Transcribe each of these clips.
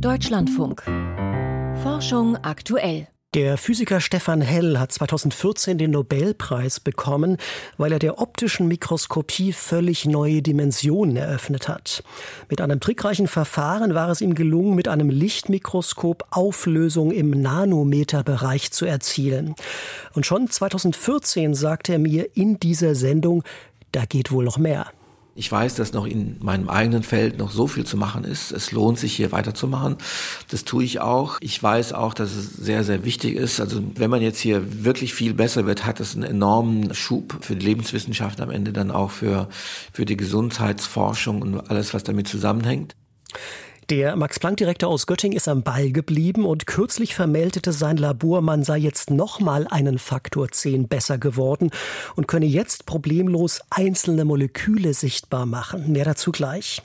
Deutschlandfunk. Forschung aktuell. Der Physiker Stefan Hell hat 2014 den Nobelpreis bekommen, weil er der optischen Mikroskopie völlig neue Dimensionen eröffnet hat. Mit einem trickreichen Verfahren war es ihm gelungen, mit einem Lichtmikroskop Auflösung im Nanometerbereich zu erzielen. Und schon 2014 sagte er mir in dieser Sendung, da geht wohl noch mehr. Ich weiß, dass noch in meinem eigenen Feld noch so viel zu machen ist. Es lohnt sich hier weiterzumachen. Das tue ich auch. Ich weiß auch, dass es sehr, sehr wichtig ist. Also wenn man jetzt hier wirklich viel besser wird, hat es einen enormen Schub für die Lebenswissenschaft am Ende dann auch für, für die Gesundheitsforschung und alles, was damit zusammenhängt. Der Max-Planck-Direktor aus Göttingen ist am Ball geblieben und kürzlich vermeldete sein Labor, man sei jetzt nochmal einen Faktor 10 besser geworden und könne jetzt problemlos einzelne Moleküle sichtbar machen. Mehr dazu gleich.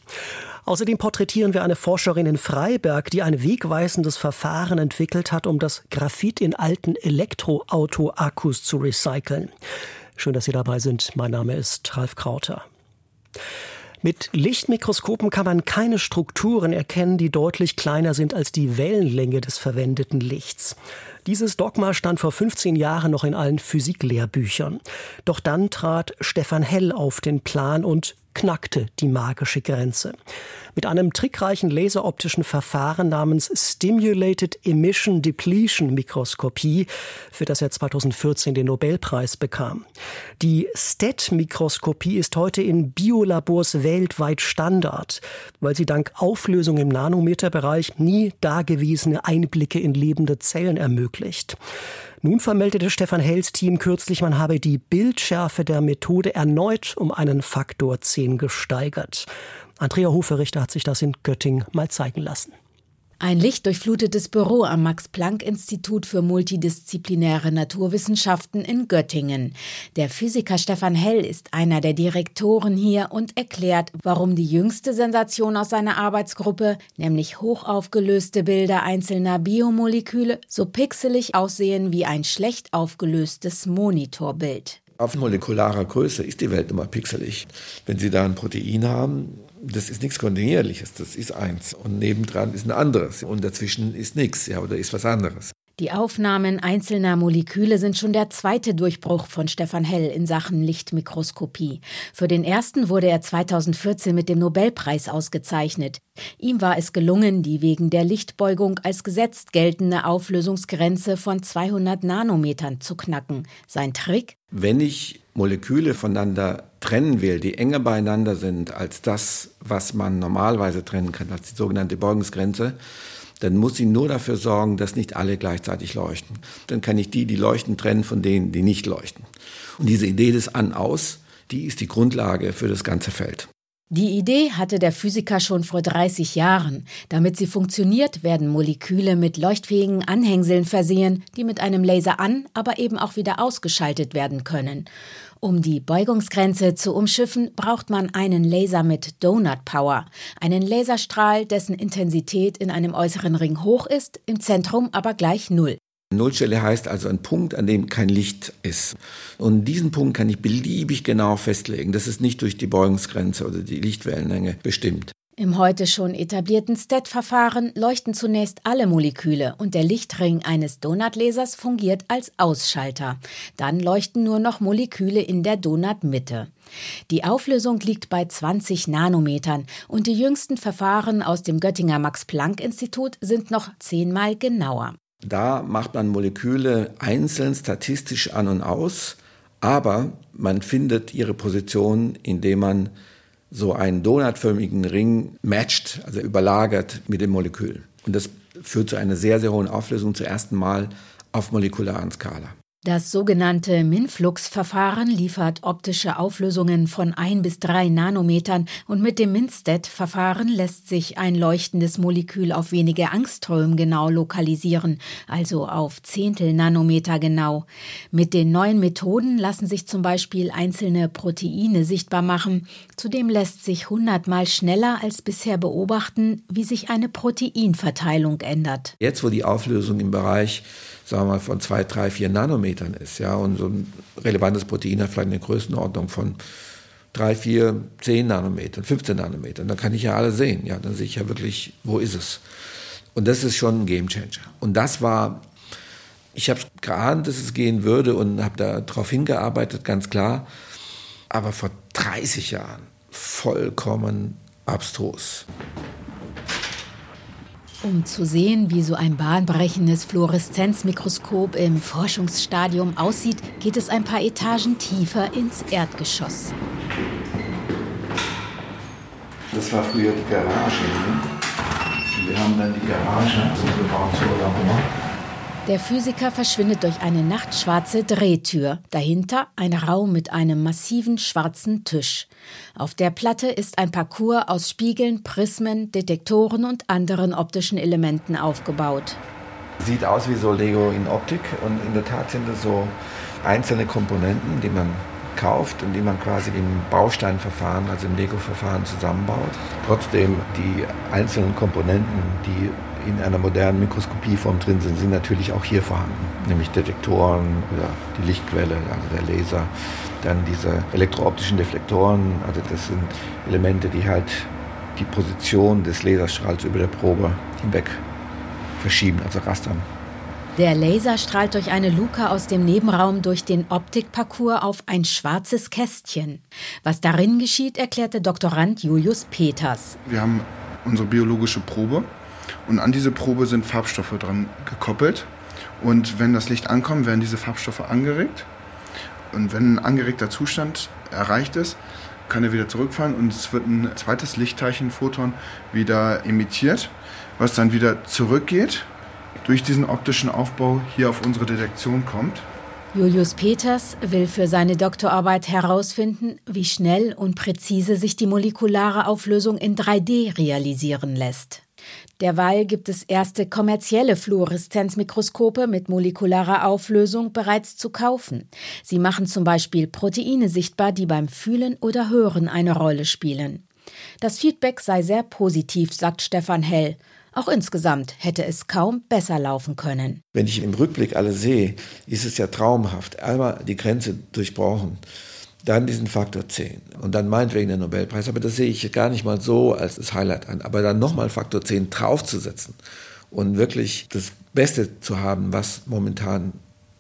Außerdem porträtieren wir eine Forscherin in Freiberg, die ein wegweisendes Verfahren entwickelt hat, um das Graphit in alten Elektroauto-Akkus zu recyceln. Schön, dass Sie dabei sind. Mein Name ist Ralf Krauter. Mit Lichtmikroskopen kann man keine Strukturen erkennen, die deutlich kleiner sind als die Wellenlänge des verwendeten Lichts. Dieses Dogma stand vor 15 Jahren noch in allen Physiklehrbüchern. Doch dann trat Stefan Hell auf den Plan und knackte die magische Grenze. Mit einem trickreichen laseroptischen Verfahren namens Stimulated Emission Depletion Mikroskopie, für das er 2014 den Nobelpreis bekam. Die STET-Mikroskopie ist heute in Biolabors weltweit Standard, weil sie dank Auflösung im Nanometerbereich nie dagewesene Einblicke in lebende Zellen ermöglicht. Nun vermeldete Stefan Hells Team kürzlich, man habe die Bildschärfe der Methode erneut um einen Faktor 10 gesteigert. Andrea Hoferichter hat sich das in Göttingen mal zeigen lassen. Ein lichtdurchflutetes Büro am Max-Planck-Institut für multidisziplinäre Naturwissenschaften in Göttingen. Der Physiker Stefan Hell ist einer der Direktoren hier und erklärt, warum die jüngste Sensation aus seiner Arbeitsgruppe, nämlich hochaufgelöste Bilder einzelner Biomoleküle, so pixelig aussehen wie ein schlecht aufgelöstes Monitorbild. Auf molekularer Größe ist die Welt immer pixelig. Wenn Sie da ein Protein haben, das ist nichts Kontinuierliches, das ist eins. Und nebendran ist ein anderes. Und dazwischen ist nichts, ja, oder ist was anderes. Die Aufnahmen einzelner Moleküle sind schon der zweite Durchbruch von Stefan Hell in Sachen Lichtmikroskopie. Für den ersten wurde er 2014 mit dem Nobelpreis ausgezeichnet. Ihm war es gelungen, die wegen der Lichtbeugung als gesetzt geltende Auflösungsgrenze von 200 Nanometern zu knacken. Sein Trick? Wenn ich Moleküle voneinander trennen will, die enger beieinander sind als das, was man normalerweise trennen kann, als die sogenannte Beugungsgrenze, dann muss sie nur dafür sorgen, dass nicht alle gleichzeitig leuchten. Dann kann ich die, die leuchten, trennen von denen, die nicht leuchten. Und diese Idee des An-Aus, die ist die Grundlage für das ganze Feld. Die Idee hatte der Physiker schon vor 30 Jahren. Damit sie funktioniert, werden Moleküle mit leuchtfähigen Anhängseln versehen, die mit einem Laser an, aber eben auch wieder ausgeschaltet werden können. Um die Beugungsgrenze zu umschiffen, braucht man einen Laser mit Donut Power, einen Laserstrahl, dessen Intensität in einem äußeren Ring hoch ist, im Zentrum aber gleich Null. Nullstelle heißt also ein Punkt, an dem kein Licht ist. Und diesen Punkt kann ich beliebig genau festlegen. Das ist nicht durch die Beugungsgrenze oder die Lichtwellenlänge bestimmt. Im heute schon etablierten STET-Verfahren leuchten zunächst alle Moleküle und der Lichtring eines Donutlasers fungiert als Ausschalter. Dann leuchten nur noch Moleküle in der Donutmitte. Die Auflösung liegt bei 20 Nanometern und die jüngsten Verfahren aus dem Göttinger Max-Planck-Institut sind noch zehnmal genauer. Da macht man Moleküle einzeln statistisch an und aus, aber man findet ihre Position, indem man so einen donutförmigen Ring matcht, also überlagert mit dem Molekül. Und das führt zu einer sehr, sehr hohen Auflösung zum ersten Mal auf molekularen Skala. Das sogenannte MinFlux-Verfahren liefert optische Auflösungen von ein bis drei Nanometern und mit dem MinSTET-Verfahren lässt sich ein leuchtendes Molekül auf wenige Angström genau lokalisieren, also auf Zehntel Nanometer genau. Mit den neuen Methoden lassen sich zum Beispiel einzelne Proteine sichtbar machen. Zudem lässt sich hundertmal schneller als bisher beobachten, wie sich eine Proteinverteilung ändert. Jetzt, wo die Auflösung im Bereich sagen wir mal, von zwei, drei, vier Nanometern ist. Ja, und so ein relevantes Protein hat vielleicht eine Größenordnung von drei, vier, zehn Nanometern, 15 Nanometern. Dann kann ich ja alle sehen. Ja, dann sehe ich ja wirklich, wo ist es. Und das ist schon ein Gamechanger. Und das war, ich habe geahnt, dass es gehen würde und habe darauf hingearbeitet, ganz klar. Aber vor 30 Jahren vollkommen abstrus. Um zu sehen, wie so ein bahnbrechendes Fluoreszenzmikroskop im Forschungsstadium aussieht, geht es ein paar Etagen tiefer ins Erdgeschoss. Das war früher die Garage. Ne? Wir haben dann die Garage also gebaut zur Labor. Der Physiker verschwindet durch eine nachtschwarze Drehtür. Dahinter ein Raum mit einem massiven schwarzen Tisch. Auf der Platte ist ein Parcours aus Spiegeln, Prismen, Detektoren und anderen optischen Elementen aufgebaut. Sieht aus wie so Lego in Optik und in der Tat sind es so einzelne Komponenten, die man kauft und die man quasi im Bausteinverfahren, also im Lego-Verfahren zusammenbaut. Trotzdem die einzelnen Komponenten, die in einer modernen Mikroskopieform drin sind, sind natürlich auch hier vorhanden, nämlich Detektoren oder die Lichtquelle, also der Laser, dann diese elektrooptischen Deflektoren, also das sind Elemente, die halt die Position des Laserstrahls über der Probe hinweg verschieben, also rastern. Der Laser strahlt durch eine Luke aus dem Nebenraum durch den Optikparcours auf ein schwarzes Kästchen. Was darin geschieht, erklärte Doktorand Julius Peters. Wir haben unsere biologische Probe und an diese Probe sind Farbstoffe dran gekoppelt. Und wenn das Licht ankommt, werden diese Farbstoffe angeregt. Und wenn ein angeregter Zustand erreicht ist, kann er wieder zurückfallen und es wird ein zweites Lichtteilchenphoton wieder emittiert, was dann wieder zurückgeht, durch diesen optischen Aufbau hier auf unsere Detektion kommt. Julius Peters will für seine Doktorarbeit herausfinden, wie schnell und präzise sich die molekulare Auflösung in 3D realisieren lässt. Derweil gibt es erste kommerzielle Fluoreszenzmikroskope mit molekularer Auflösung bereits zu kaufen. Sie machen zum Beispiel Proteine sichtbar, die beim Fühlen oder Hören eine Rolle spielen. Das Feedback sei sehr positiv, sagt Stefan Hell. Auch insgesamt hätte es kaum besser laufen können. Wenn ich im Rückblick alles sehe, ist es ja traumhaft. Einmal die Grenze durchbrochen dann diesen Faktor 10 und dann meinetwegen der Nobelpreis, aber das sehe ich gar nicht mal so als das Highlight an, aber dann nochmal Faktor 10 draufzusetzen und wirklich das Beste zu haben, was momentan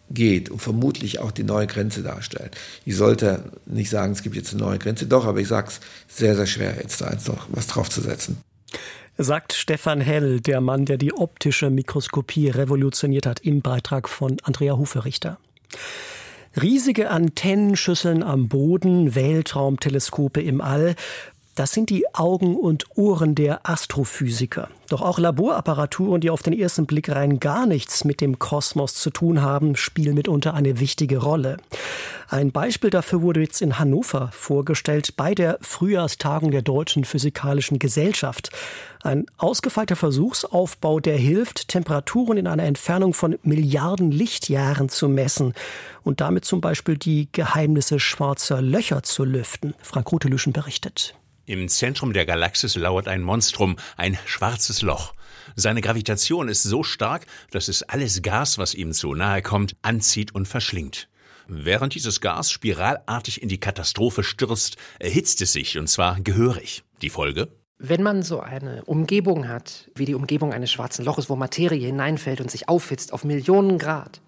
geht und vermutlich auch die neue Grenze darstellt. Ich sollte nicht sagen, es gibt jetzt eine neue Grenze, doch, aber ich sage es sehr, sehr schwer, jetzt da eins noch was draufzusetzen. Sagt Stefan Hell, der Mann, der die optische Mikroskopie revolutioniert hat, im Beitrag von Andrea Huferichter. Riesige Antennenschüsseln am Boden, Weltraumteleskope im All. Das sind die Augen und Ohren der Astrophysiker. Doch auch Laborapparaturen, die auf den ersten Blick rein gar nichts mit dem Kosmos zu tun haben, spielen mitunter eine wichtige Rolle. Ein Beispiel dafür wurde jetzt in Hannover vorgestellt bei der Frühjahrstagung der Deutschen Physikalischen Gesellschaft. Ein ausgefeilter Versuchsaufbau, der hilft, Temperaturen in einer Entfernung von Milliarden Lichtjahren zu messen und damit zum Beispiel die Geheimnisse schwarzer Löcher zu lüften. Frank Rutelüschen berichtet. Im Zentrum der Galaxis lauert ein Monstrum, ein schwarzes Loch. Seine Gravitation ist so stark, dass es alles Gas, was ihm zu nahe kommt, anzieht und verschlingt. Während dieses Gas spiralartig in die Katastrophe stürzt, erhitzt es sich, und zwar gehörig. Die Folge? Wenn man so eine Umgebung hat, wie die Umgebung eines schwarzen Loches, wo Materie hineinfällt und sich aufhitzt auf Millionen Grad,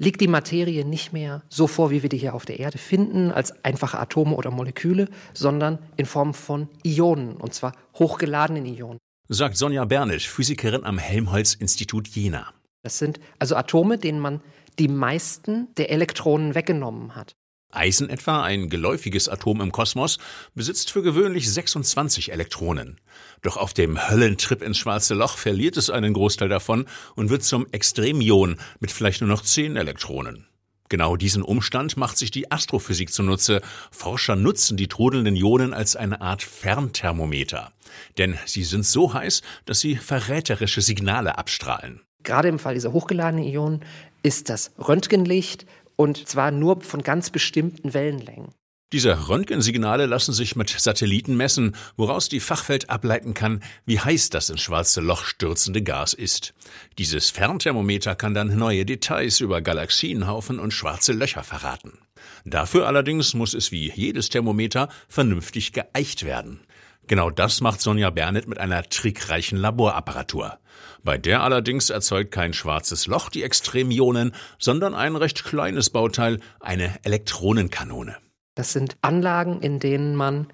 liegt die Materie nicht mehr so vor, wie wir die hier auf der Erde finden, als einfache Atome oder Moleküle, sondern in Form von Ionen, und zwar hochgeladenen Ionen. Sagt Sonja Bernisch, Physikerin am Helmholtz-Institut Jena. Das sind also Atome, denen man die meisten der Elektronen weggenommen hat. Eisen etwa, ein geläufiges Atom im Kosmos, besitzt für gewöhnlich 26 Elektronen. Doch auf dem Höllentrip ins schwarze Loch verliert es einen Großteil davon und wird zum Extremion mit vielleicht nur noch 10 Elektronen. Genau diesen Umstand macht sich die Astrophysik zunutze. Forscher nutzen die trudelnden Ionen als eine Art Fernthermometer. Denn sie sind so heiß, dass sie verräterische Signale abstrahlen. Gerade im Fall dieser hochgeladenen Ionen ist das Röntgenlicht und zwar nur von ganz bestimmten Wellenlängen. Diese Röntgensignale lassen sich mit Satelliten messen, woraus die Fachwelt ableiten kann, wie heiß das ins schwarze Loch stürzende Gas ist. Dieses Fernthermometer kann dann neue Details über Galaxienhaufen und schwarze Löcher verraten. Dafür allerdings muss es wie jedes Thermometer vernünftig geeicht werden. Genau das macht Sonja Bernet mit einer trickreichen Laborapparatur. Bei der allerdings erzeugt kein schwarzes Loch die Extremionen, sondern ein recht kleines Bauteil, eine Elektronenkanone. Das sind Anlagen, in denen man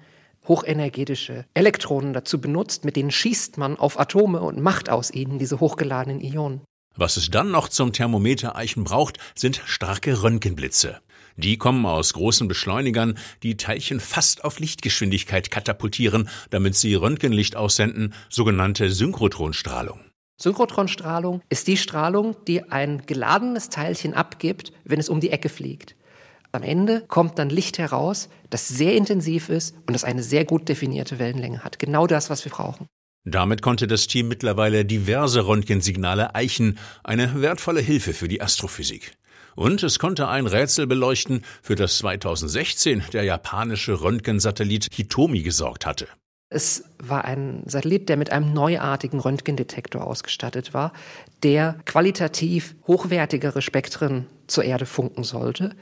hochenergetische Elektronen dazu benutzt, mit denen schießt man auf Atome und macht aus ihnen diese hochgeladenen Ionen. Was es dann noch zum Thermometer-Eichen braucht, sind starke Röntgenblitze. Die kommen aus großen Beschleunigern, die Teilchen fast auf Lichtgeschwindigkeit katapultieren, damit sie Röntgenlicht aussenden, sogenannte Synchrotronstrahlung. Synchrotronstrahlung ist die Strahlung, die ein geladenes Teilchen abgibt, wenn es um die Ecke fliegt. Am Ende kommt dann Licht heraus, das sehr intensiv ist und das eine sehr gut definierte Wellenlänge hat. Genau das, was wir brauchen. Damit konnte das Team mittlerweile diverse Röntgensignale eichen, eine wertvolle Hilfe für die Astrophysik. Und es konnte ein Rätsel beleuchten, für das 2016 der japanische Röntgensatellit Hitomi gesorgt hatte. Es war ein Satellit, der mit einem neuartigen Röntgendetektor ausgestattet war, der qualitativ hochwertigere Spektren zur Erde funken sollte.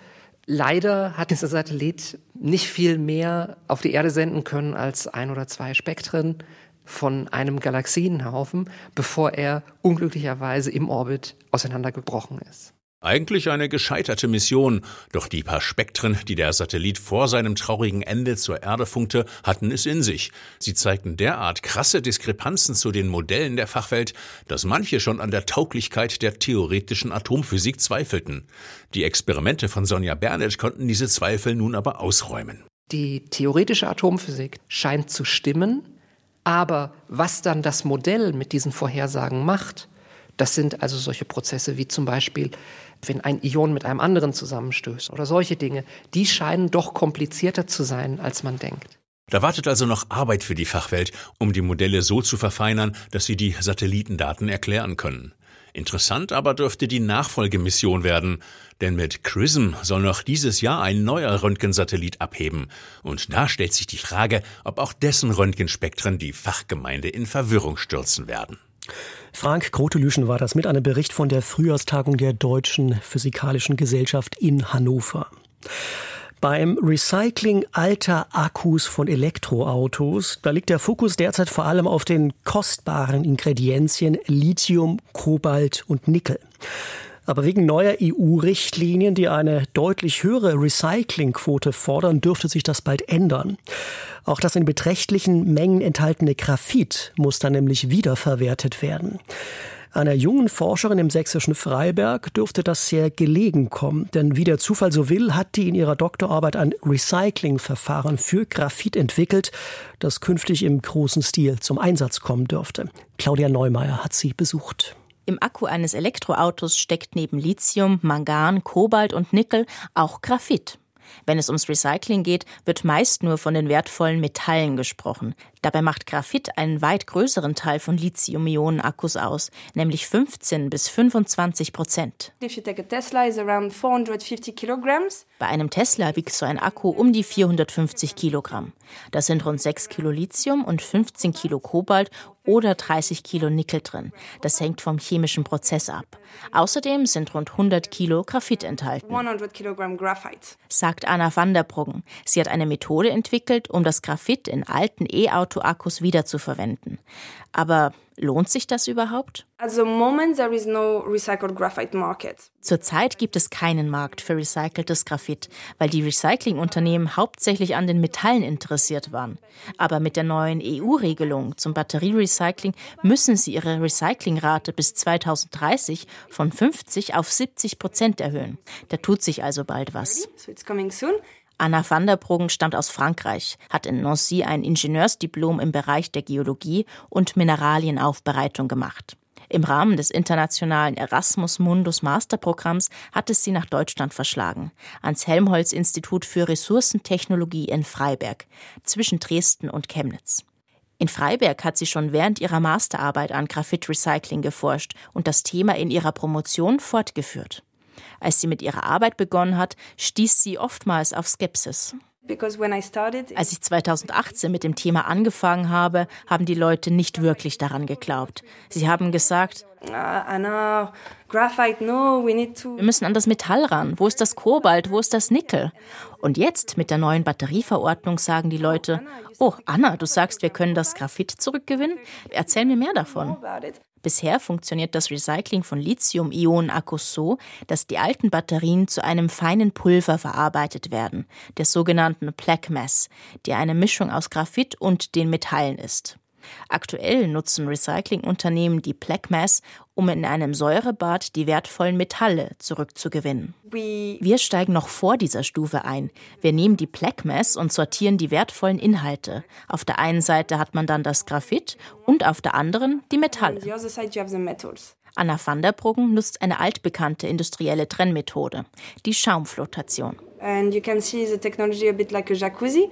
Leider hat dieser Satellit nicht viel mehr auf die Erde senden können als ein oder zwei Spektren von einem Galaxienhaufen, bevor er unglücklicherweise im Orbit auseinandergebrochen ist. Eigentlich eine gescheiterte Mission, doch die paar Spektren, die der Satellit vor seinem traurigen Ende zur Erde funkte, hatten es in sich. Sie zeigten derart krasse Diskrepanzen zu den Modellen der Fachwelt, dass manche schon an der Tauglichkeit der theoretischen Atomphysik zweifelten. Die Experimente von Sonja Bernet konnten diese Zweifel nun aber ausräumen. Die theoretische Atomphysik scheint zu stimmen, aber was dann das Modell mit diesen Vorhersagen macht, das sind also solche Prozesse wie zum Beispiel wenn ein Ion mit einem anderen zusammenstößt oder solche Dinge, die scheinen doch komplizierter zu sein, als man denkt. Da wartet also noch Arbeit für die Fachwelt, um die Modelle so zu verfeinern, dass sie die Satellitendaten erklären können. Interessant aber dürfte die Nachfolgemission werden, denn mit CRISM soll noch dieses Jahr ein neuer Röntgensatellit abheben. Und da stellt sich die Frage, ob auch dessen Röntgenspektren die Fachgemeinde in Verwirrung stürzen werden. Frank Grotelüschen war das mit einem Bericht von der Frühjahrstagung der Deutschen Physikalischen Gesellschaft in Hannover. Beim Recycling alter Akkus von Elektroautos, da liegt der Fokus derzeit vor allem auf den kostbaren Ingredienzien Lithium, Kobalt und Nickel. Aber wegen neuer EU-Richtlinien, die eine deutlich höhere Recyclingquote fordern, dürfte sich das bald ändern. Auch das in beträchtlichen Mengen enthaltene Graphit muss dann nämlich wiederverwertet werden. Einer jungen Forscherin im sächsischen Freiberg dürfte das sehr gelegen kommen, denn wie der Zufall so will, hat die in ihrer Doktorarbeit ein Recyclingverfahren für Graphit entwickelt, das künftig im großen Stil zum Einsatz kommen dürfte. Claudia Neumeier hat sie besucht. Im Akku eines Elektroautos steckt neben Lithium, Mangan, Kobalt und Nickel auch Graphit. Wenn es ums Recycling geht, wird meist nur von den wertvollen Metallen gesprochen. Dabei macht Graphit einen weit größeren Teil von Lithium-Ionen-Akkus aus, nämlich 15 bis 25 Prozent. Bei einem Tesla wiegt so ein Akku um die 450 Kilogramm. Das sind rund 6 Kilo Lithium und 15 Kilo Kobalt oder 30 Kilo Nickel drin. Das hängt vom chemischen Prozess ab. Außerdem sind rund 100 Kilo Graphit enthalten. 100 Kilogramm Graphite. Sagt Anna van der Bruggen. Sie hat eine Methode entwickelt, um das Graphit in alten E-Auto-Akkus wiederzuverwenden. Aber lohnt sich das überhaupt? Zurzeit gibt es keinen Markt für recyceltes Graphit, weil die Recyclingunternehmen hauptsächlich an den Metallen interessiert waren. Aber mit der neuen EU-Regelung zum Batterierecycling müssen sie ihre Recyclingrate bis 2030 von 50 auf 70 Prozent erhöhen. Da tut sich also bald was. Anna van der Bruggen stammt aus Frankreich, hat in Nancy ein Ingenieursdiplom im Bereich der Geologie und Mineralienaufbereitung gemacht. Im Rahmen des internationalen Erasmus Mundus Masterprogramms hat es sie nach Deutschland verschlagen, ans Helmholtz-Institut für Ressourcentechnologie in Freiberg, zwischen Dresden und Chemnitz. In Freiberg hat sie schon während ihrer Masterarbeit an Graphit-Recycling geforscht und das Thema in ihrer Promotion fortgeführt. Als sie mit ihrer Arbeit begonnen hat, stieß sie oftmals auf Skepsis. Als ich 2018 mit dem Thema angefangen habe, haben die Leute nicht wirklich daran geglaubt. Sie haben gesagt, uh, wir müssen an das Metall ran. Wo ist das Kobalt? Wo ist das Nickel? Und jetzt mit der neuen Batterieverordnung sagen die Leute, oh Anna, du sagst, wir können das Graphit zurückgewinnen? Erzähl mir mehr davon. Bisher funktioniert das Recycling von Lithium-Ionen-Akkus so, dass die alten Batterien zu einem feinen Pulver verarbeitet werden, der sogenannten Black Mass, die eine Mischung aus Graphit und den Metallen ist. Aktuell nutzen Recyclingunternehmen die Black Mass, um in einem Säurebad die wertvollen Metalle zurückzugewinnen. Wir steigen noch vor dieser Stufe ein. Wir nehmen die Black Mass und sortieren die wertvollen Inhalte. Auf der einen Seite hat man dann das Graphit und auf der anderen die Metalle. Anna van der Bruggen nutzt eine altbekannte industrielle Trennmethode, die Schaumflotation.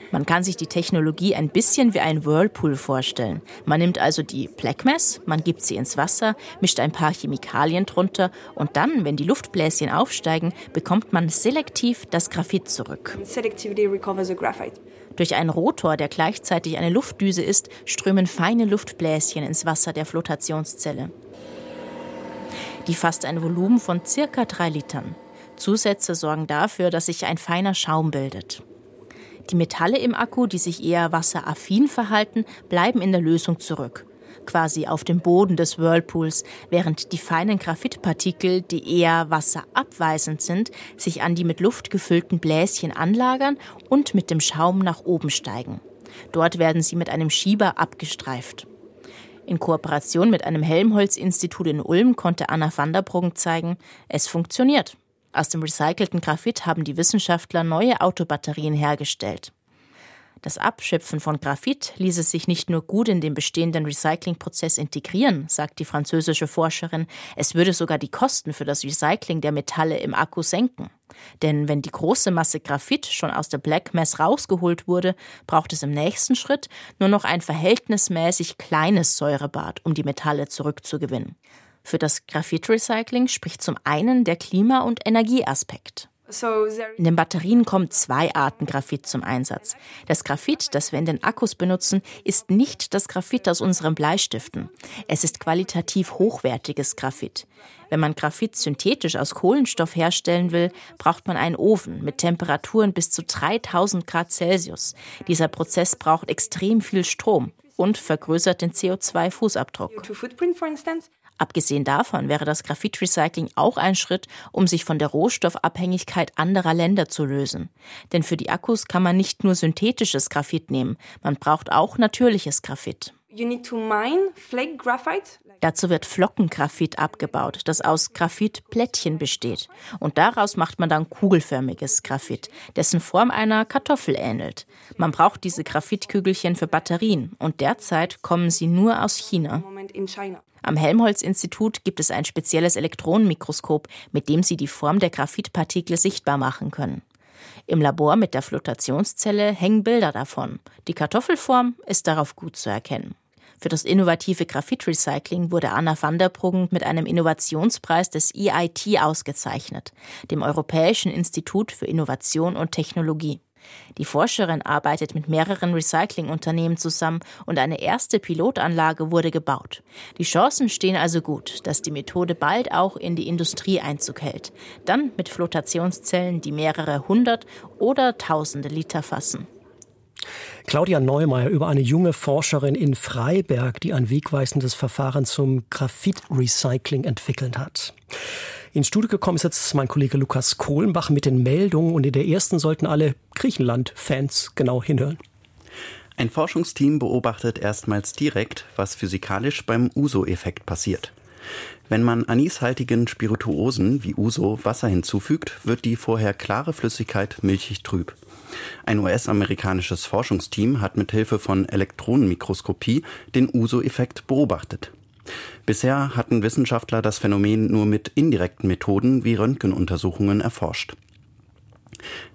Man kann sich die Technologie ein bisschen wie ein Whirlpool vorstellen. Man nimmt also die Black Mass, man gibt sie ins Wasser, mischt ein paar Chemikalien drunter und dann, wenn die Luftbläschen aufsteigen, bekommt man selektiv das Graphit zurück. Durch einen Rotor, der gleichzeitig eine Luftdüse ist, strömen feine Luftbläschen ins Wasser der Flotationszelle. Die fasst ein Volumen von circa drei Litern. Zusätze sorgen dafür, dass sich ein feiner Schaum bildet. Die Metalle im Akku, die sich eher wasseraffin verhalten, bleiben in der Lösung zurück, quasi auf dem Boden des Whirlpools, während die feinen Graphitpartikel, die eher wasserabweisend sind, sich an die mit Luft gefüllten Bläschen anlagern und mit dem Schaum nach oben steigen. Dort werden sie mit einem Schieber abgestreift. In Kooperation mit einem Helmholtz-Institut in Ulm konnte Anna van der Bruggen zeigen, es funktioniert. Aus dem recycelten Graphit haben die Wissenschaftler neue Autobatterien hergestellt. Das Abschöpfen von Graphit ließe sich nicht nur gut in den bestehenden Recyclingprozess integrieren, sagt die französische Forscherin, es würde sogar die Kosten für das Recycling der Metalle im Akku senken. Denn wenn die große Masse Graphit schon aus der Black Mass rausgeholt wurde, braucht es im nächsten Schritt nur noch ein verhältnismäßig kleines Säurebad, um die Metalle zurückzugewinnen. Für das Graphit-Recycling spricht zum einen der Klima- und Energieaspekt. In den Batterien kommen zwei Arten Graphit zum Einsatz. Das Graphit, das wir in den Akkus benutzen, ist nicht das Graphit aus unseren Bleistiften. Es ist qualitativ hochwertiges Graphit. Wenn man Graphit synthetisch aus Kohlenstoff herstellen will, braucht man einen Ofen mit Temperaturen bis zu 3000 Grad Celsius. Dieser Prozess braucht extrem viel Strom und vergrößert den CO2-Fußabdruck. Abgesehen davon wäre das Graphitrecycling auch ein Schritt, um sich von der Rohstoffabhängigkeit anderer Länder zu lösen. Denn für die Akkus kann man nicht nur synthetisches Graphit nehmen, man braucht auch natürliches Graphit. Dazu wird Flockengraphit abgebaut, das aus Graphitplättchen besteht. Und daraus macht man dann kugelförmiges Graphit, dessen Form einer Kartoffel ähnelt. Man braucht diese Graphitkügelchen für Batterien und derzeit kommen sie nur aus China. Am Helmholtz-Institut gibt es ein spezielles Elektronenmikroskop, mit dem sie die Form der Graphitpartikel sichtbar machen können. Im Labor mit der Flotationszelle hängen Bilder davon. Die Kartoffelform ist darauf gut zu erkennen. Für das innovative Graphit-Recycling wurde Anna van der Bruggen mit einem Innovationspreis des EIT ausgezeichnet, dem Europäischen Institut für Innovation und Technologie. Die Forscherin arbeitet mit mehreren Recyclingunternehmen zusammen und eine erste Pilotanlage wurde gebaut. Die Chancen stehen also gut, dass die Methode bald auch in die Industrie Einzug hält. Dann mit Flotationszellen, die mehrere hundert oder tausende Liter fassen. Claudia Neumeier über eine junge Forscherin in Freiberg, die ein wegweisendes Verfahren zum Graphit-Recycling entwickelt hat. Ins Studio gekommen ist jetzt mein Kollege Lukas Kohlenbach mit den Meldungen und in der ersten sollten alle Griechenland-Fans genau hinhören. Ein Forschungsteam beobachtet erstmals direkt, was physikalisch beim Uso-Effekt passiert. Wenn man anishaltigen Spirituosen wie Uso Wasser hinzufügt, wird die vorher klare Flüssigkeit milchig trüb. Ein US-amerikanisches Forschungsteam hat mit Hilfe von Elektronenmikroskopie den Uso-Effekt beobachtet. Bisher hatten Wissenschaftler das Phänomen nur mit indirekten Methoden wie Röntgenuntersuchungen erforscht.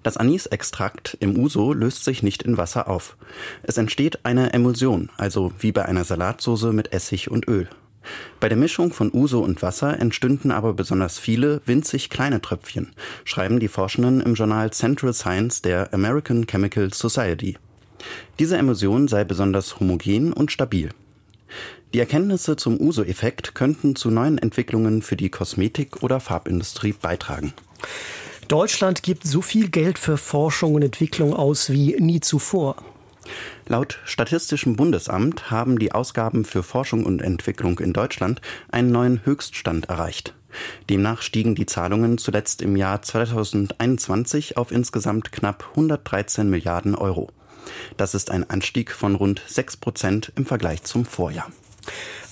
Das Anisextrakt im Uso löst sich nicht in Wasser auf. Es entsteht eine Emulsion, also wie bei einer Salatsauce mit Essig und Öl. Bei der Mischung von Uso und Wasser entstünden aber besonders viele winzig kleine Tröpfchen, schreiben die Forschenden im Journal Central Science der American Chemical Society. Diese Emulsion sei besonders homogen und stabil. Die Erkenntnisse zum Uso-Effekt könnten zu neuen Entwicklungen für die Kosmetik- oder Farbindustrie beitragen. Deutschland gibt so viel Geld für Forschung und Entwicklung aus wie nie zuvor. Laut Statistischem Bundesamt haben die Ausgaben für Forschung und Entwicklung in Deutschland einen neuen Höchststand erreicht. Demnach stiegen die Zahlungen zuletzt im Jahr 2021 auf insgesamt knapp 113 Milliarden Euro. Das ist ein Anstieg von rund 6 Prozent im Vergleich zum Vorjahr.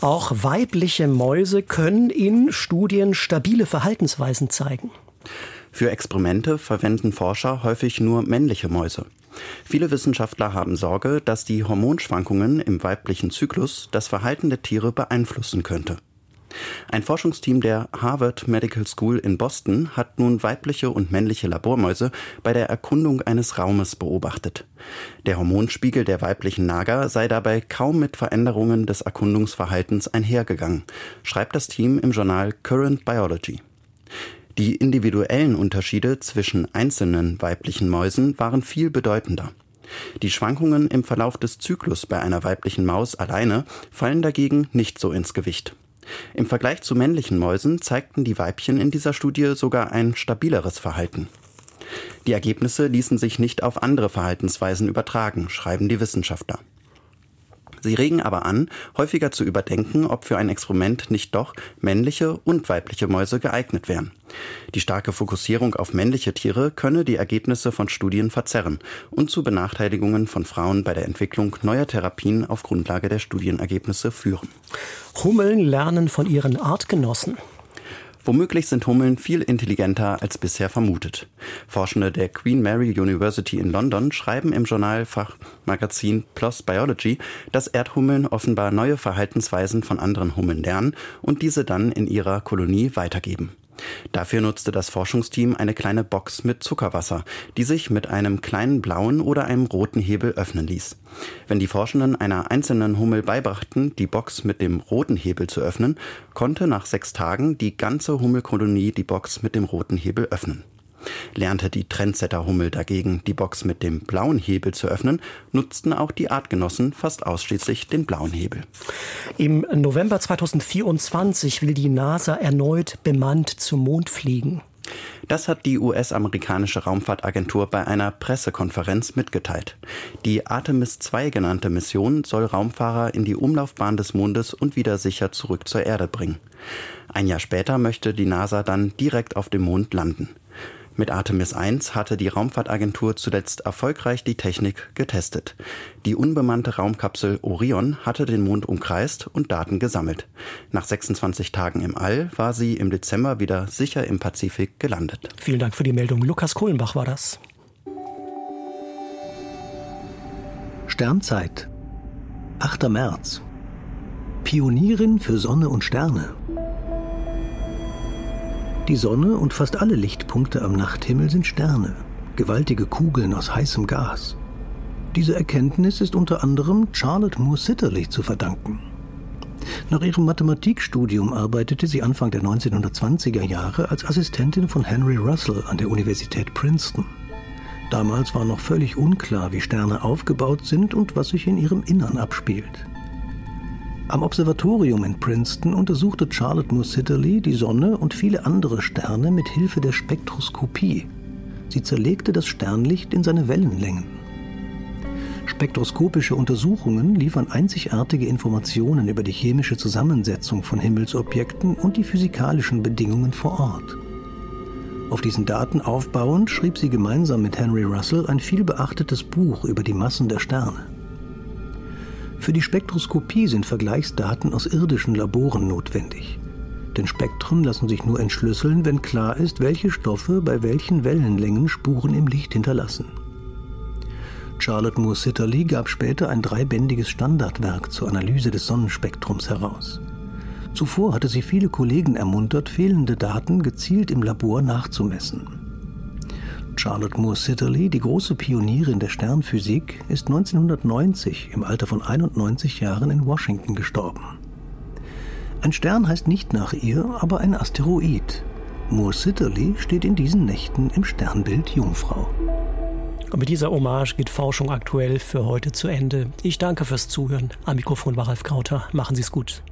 Auch weibliche Mäuse können in Studien stabile Verhaltensweisen zeigen. Für Experimente verwenden Forscher häufig nur männliche Mäuse. Viele Wissenschaftler haben Sorge, dass die Hormonschwankungen im weiblichen Zyklus das Verhalten der Tiere beeinflussen könnte. Ein Forschungsteam der Harvard Medical School in Boston hat nun weibliche und männliche Labormäuse bei der Erkundung eines Raumes beobachtet. Der Hormonspiegel der weiblichen Nager sei dabei kaum mit Veränderungen des Erkundungsverhaltens einhergegangen, schreibt das Team im Journal Current Biology. Die individuellen Unterschiede zwischen einzelnen weiblichen Mäusen waren viel bedeutender. Die Schwankungen im Verlauf des Zyklus bei einer weiblichen Maus alleine fallen dagegen nicht so ins Gewicht. Im Vergleich zu männlichen Mäusen zeigten die Weibchen in dieser Studie sogar ein stabileres Verhalten. Die Ergebnisse ließen sich nicht auf andere Verhaltensweisen übertragen, schreiben die Wissenschaftler. Sie regen aber an, häufiger zu überdenken, ob für ein Experiment nicht doch männliche und weibliche Mäuse geeignet wären. Die starke Fokussierung auf männliche Tiere könne die Ergebnisse von Studien verzerren und zu Benachteiligungen von Frauen bei der Entwicklung neuer Therapien auf Grundlage der Studienergebnisse führen. Hummeln lernen von ihren Artgenossen. Womöglich sind Hummeln viel intelligenter als bisher vermutet. Forschende der Queen Mary University in London schreiben im Journalfachmagazin PLOS Biology, dass Erdhummeln offenbar neue Verhaltensweisen von anderen Hummeln lernen und diese dann in ihrer Kolonie weitergeben. Dafür nutzte das Forschungsteam eine kleine Box mit Zuckerwasser, die sich mit einem kleinen blauen oder einem roten Hebel öffnen ließ. Wenn die Forschenden einer einzelnen Hummel beibrachten, die Box mit dem roten Hebel zu öffnen, konnte nach sechs Tagen die ganze Hummelkolonie die Box mit dem roten Hebel öffnen. Lernte die Trendsetter-Hummel dagegen, die Box mit dem blauen Hebel zu öffnen, nutzten auch die Artgenossen fast ausschließlich den blauen Hebel. Im November 2024 will die NASA erneut bemannt zum Mond fliegen. Das hat die US-amerikanische Raumfahrtagentur bei einer Pressekonferenz mitgeteilt. Die Artemis II genannte Mission soll Raumfahrer in die Umlaufbahn des Mondes und wieder sicher zurück zur Erde bringen. Ein Jahr später möchte die NASA dann direkt auf dem Mond landen. Mit Artemis 1 hatte die Raumfahrtagentur zuletzt erfolgreich die Technik getestet. Die unbemannte Raumkapsel Orion hatte den Mond umkreist und Daten gesammelt. Nach 26 Tagen im All war sie im Dezember wieder sicher im Pazifik gelandet. Vielen Dank für die Meldung. Lukas Kohlenbach war das. Sternzeit. 8. März. Pionierin für Sonne und Sterne. Die Sonne und fast alle Lichtpunkte am Nachthimmel sind Sterne, gewaltige Kugeln aus heißem Gas. Diese Erkenntnis ist unter anderem Charlotte Moore Sitterlich zu verdanken. Nach ihrem Mathematikstudium arbeitete sie Anfang der 1920er Jahre als Assistentin von Henry Russell an der Universität Princeton. Damals war noch völlig unklar, wie Sterne aufgebaut sind und was sich in ihrem Innern abspielt. Am Observatorium in Princeton untersuchte Charlotte Moore Sitterly die Sonne und viele andere Sterne mit Hilfe der Spektroskopie. Sie zerlegte das Sternlicht in seine Wellenlängen. Spektroskopische Untersuchungen liefern einzigartige Informationen über die chemische Zusammensetzung von Himmelsobjekten und die physikalischen Bedingungen vor Ort. Auf diesen Daten aufbauend schrieb sie gemeinsam mit Henry Russell ein vielbeachtetes Buch über die Massen der Sterne. Für die Spektroskopie sind Vergleichsdaten aus irdischen Laboren notwendig. Denn Spektren lassen sich nur entschlüsseln, wenn klar ist, welche Stoffe bei welchen Wellenlängen Spuren im Licht hinterlassen. Charlotte Moore Sitterly gab später ein dreibändiges Standardwerk zur Analyse des Sonnenspektrums heraus. Zuvor hatte sie viele Kollegen ermuntert, fehlende Daten gezielt im Labor nachzumessen. Charlotte Moore Sitterly, die große Pionierin der Sternphysik, ist 1990 im Alter von 91 Jahren in Washington gestorben. Ein Stern heißt nicht nach ihr, aber ein Asteroid. Moore Sitterly steht in diesen Nächten im Sternbild Jungfrau. Und mit dieser Hommage geht Forschung aktuell für heute zu Ende. Ich danke fürs Zuhören. Am Mikrofon war Ralf Krauter. Machen Sie es gut.